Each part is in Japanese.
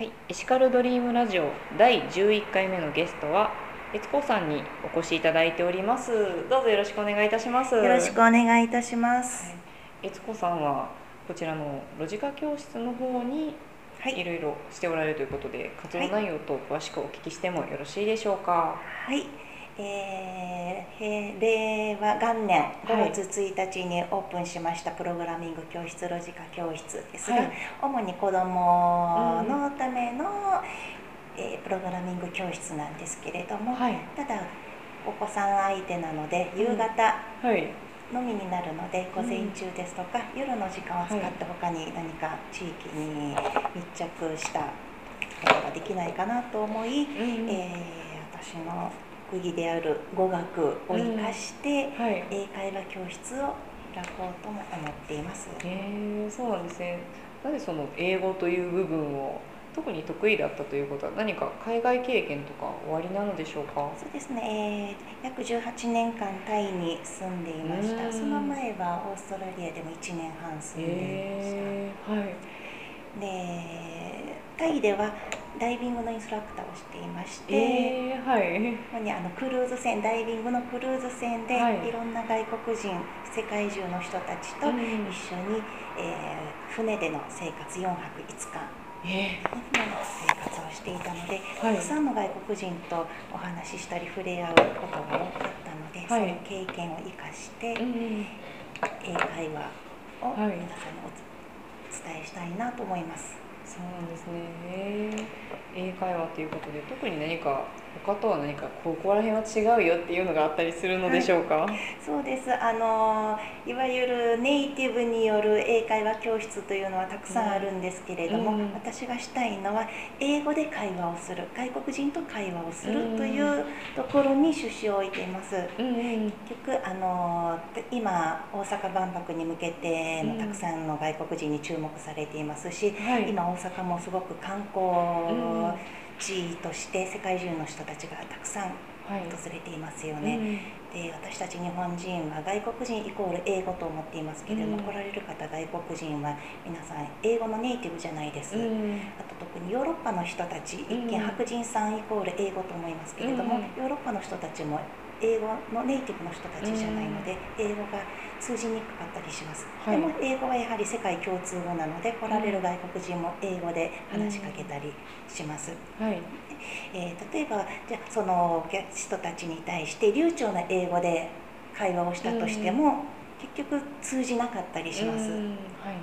はい、エシカルドリームラジオ第11回目のゲストは悦子さんにお越しいただいております。どうぞよろしくお願いいたします。よろしくお願いいたします。悦子さんはこちらのロジカ教室の方にはいい、ろいろしておられるということで、活動内容と詳しくお聞きしてもよろしいでしょうか？はい、えーへ令和元年5月1日にオープンしましたプログラミング教室ロジカ教室ですが、はい。主に子どものための、えープログラミング教室なんですけれども、はい、ただお子さん相手なので夕方はい、のみになるので、午前中ですとか夜の時間を使って他に何か地域に密着したことができないかなと思い、うん。えー私の国技である語学を生かして、はい。英会話教室を開こうとも思っています。えー、そうなんですね。なぜその英語という部分を特に得意だったということは何か海外経験とかおありなのでしょうか？そうですね、えー約18年間タイに住んでいました。うんその前はオーストラリアでも1年半住んでいました。えー、はい。でタイではダイビングのインストラクターをしていまして、えー、はい。主にあのクルーズ船ダイビングのクルーズ船で、はいい、ろんな外国人世界中の人たちとうん一緒に、えー船での生活4泊5日え船の生活をしていたので、はいたくさんの外国人とお話ししたり触れ合うことが多かったので、はいその経験を生かして、ー、うん。英会話をはい皆さんにお伝えしたいなと思います。そうなんですね。えー英会話ということで特に何か他とは何かここら辺は違うよっていうのがあったりするのでしょうか？そうですあのいわゆるネイティブによる英会話教室というのはたくさんあるんですけれども、うん私がしたいのは英語で会話をする外国人と会話をするというところに趣旨を置いています。うんうん。結局あの今大阪万博に向けてのうんたくさんの外国人に注目されていますし、はい。今大阪もすごく観光地として世界中の人たちがたくさんはい。訪れていますよね。で私たち日本人は外国人イコール英語と思っていますけれども、うん来られる方外国人は皆さん英語のネイティブじゃないです、うん。うん。あと特にヨーロッパの人たち、うん一見白人さんイコール英語と思いますけれども、うんヨーロッパの人たちも英語のネイティブの人たちじゃないので、英語が通じにくかったりします、はい。でも英語はやはり世界共通語なので来られる外国人も英語で話しかけたりします、はい。えー例えばじゃあその人たちに対して流暢な英語で会話をしたとしても、結局通じなかったりします、うんはい。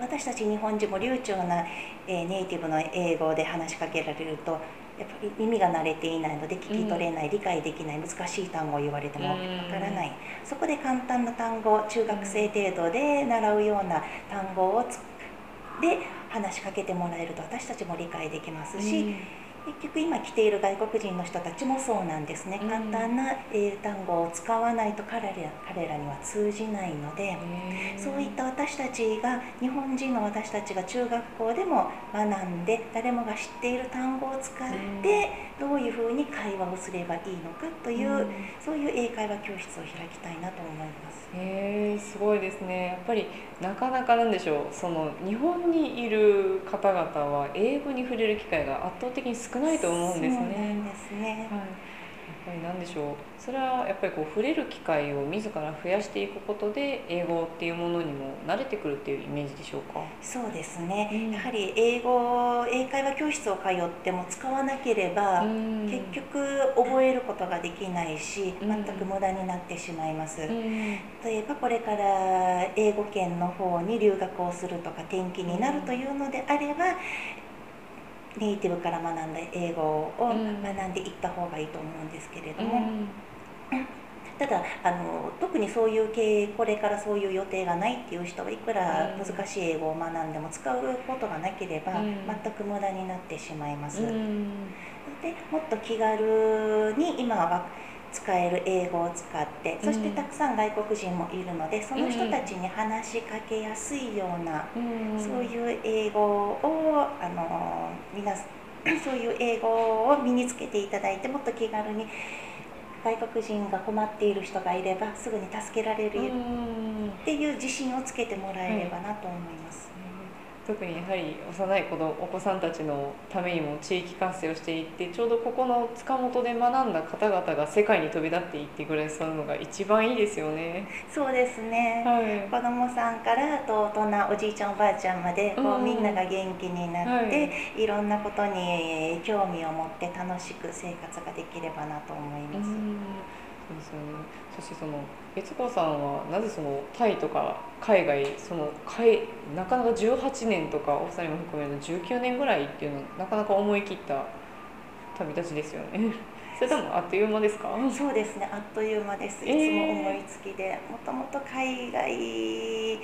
私たち日本人も流暢な、えーネイティブの英語で話しかけられるとやっぱり耳が慣れていないので聞き取れない、理解できない難しい単語を言われてもわからない、そこで簡単な単語中学生程度で習うような単語をつで話しかけてもらえると私たちも理解できますし、結局今来ている外国人の人たちもそうなんですね、うん。簡単な英単語を使わないと彼ら彼らには通じないので、そういった私たちが日本人の私たちが中学校でも学んで誰もが知っている単語を使ってどういうふうに会話をすればいいのかという、うん。そういう英会話教室を開きたいなと思います。へえすごいですね。やっぱりなかなかなんでしょう。その日本にいる方々は英語に触れる機会が圧倒的に少ないと思うんですね。んですね。はい。やっぱりなんでしょう。それはやっぱりこう触れる機会を自ら増やしていくことで英語っていうものにも慣れてくるっていうイメージでしょうか？そうですね、うん。やはり英語英会話教室を通っても使わなければ、うん。結局覚えることができないしうん。全く無駄になってしまいます、うん。例えばこれから英語圏の方に留学をするとか転勤になるというのであれば、ネイティブから学んだ英語をうん。学んでいった方がいいと思うんですけれどうも、ん。ただあの特にそういう経営これからそういう予定がないっていう人はいくらうん。難しい英語を学んでも使うことがなければ、うん。全く無駄になってしまいます。うん。でもっと気軽に今は使える英語を使ってそしてうんたくさん外国人もいるのでその人たちに話しかけやすいような、うん。そういう英語をあの皆さん そういう英語を身につけていただいてもっと気軽に外国人が困っている人がいればすぐに助けられるうんっていう自信をつけてもらえればなと思います。特にやはり幼い子どお子さんたちのためにも地域活性をしていってちょうどここの塚本で学んだ方々が世界に飛び立っていってくださるのが一番いいですよね。そうですね、はい子供さんからと大人おじいちゃんおばあちゃんまでこう、うんみんなが元気になって、、はいろんなことに興味を持って楽しく生活ができればなと思います。ですよね。そしてその悦子さんはなぜそのタイとか海外その海なかなか18年とかオーストラリアも含めると19年ぐらいっていうのなかなか思い切った旅立ちですよね。それともあっという間ですか？そうですねあっという間ですいえーつも思いつきでもともと海外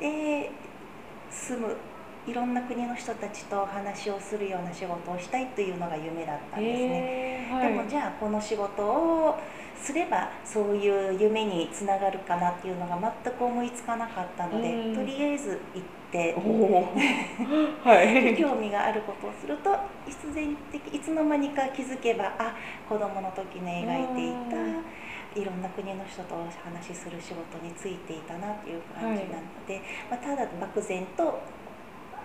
で住むいろんな国の人たちと話をするような仕事をしたいというのが夢だったんですね。えーはい、でもじゃあこの仕事をすればそういう夢につながるかなっていうのが全く思いつかなかったので、うん。とりあえず行って。おおはい。興味があることをすると必然的いつの間にか気づけばあ子供の時に描いていたうん。いろんな国の人とお話しする仕事についていたなっていう感じなので、まあ、ただ漠然と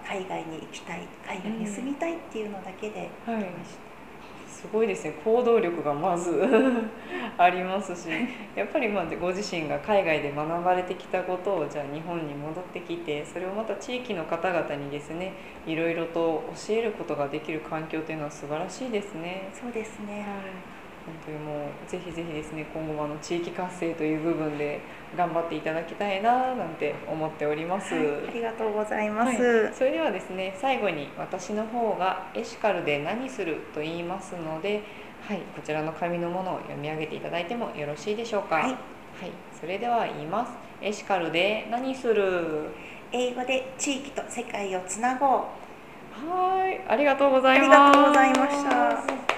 海外に行きたい海外に住みたいっていうのだけではい。来ました。すごいですね行動力がまず。ありますし。やっぱりまあご自身が海外で学ばれてきたことをじゃあ日本に戻ってきてそれをまた地域の方々にですねいろいろと教えることができる環境というのは素晴らしいですね。そうですね本当にもうぜひぜひですね今後もあの地域活性という部分で頑張っていただきたいななんて思っております。はい、ありがとうございます。はい、それではですね最後に私の方がエシカルで何すると言いますので、はい、こちらの紙のものを読み上げていただいてもよろしいでしょうか。はいはい、それでは言います。エシカルで何する？英語で地域と世界をつなごう。はい、ありがとうございます。ありがとうございました。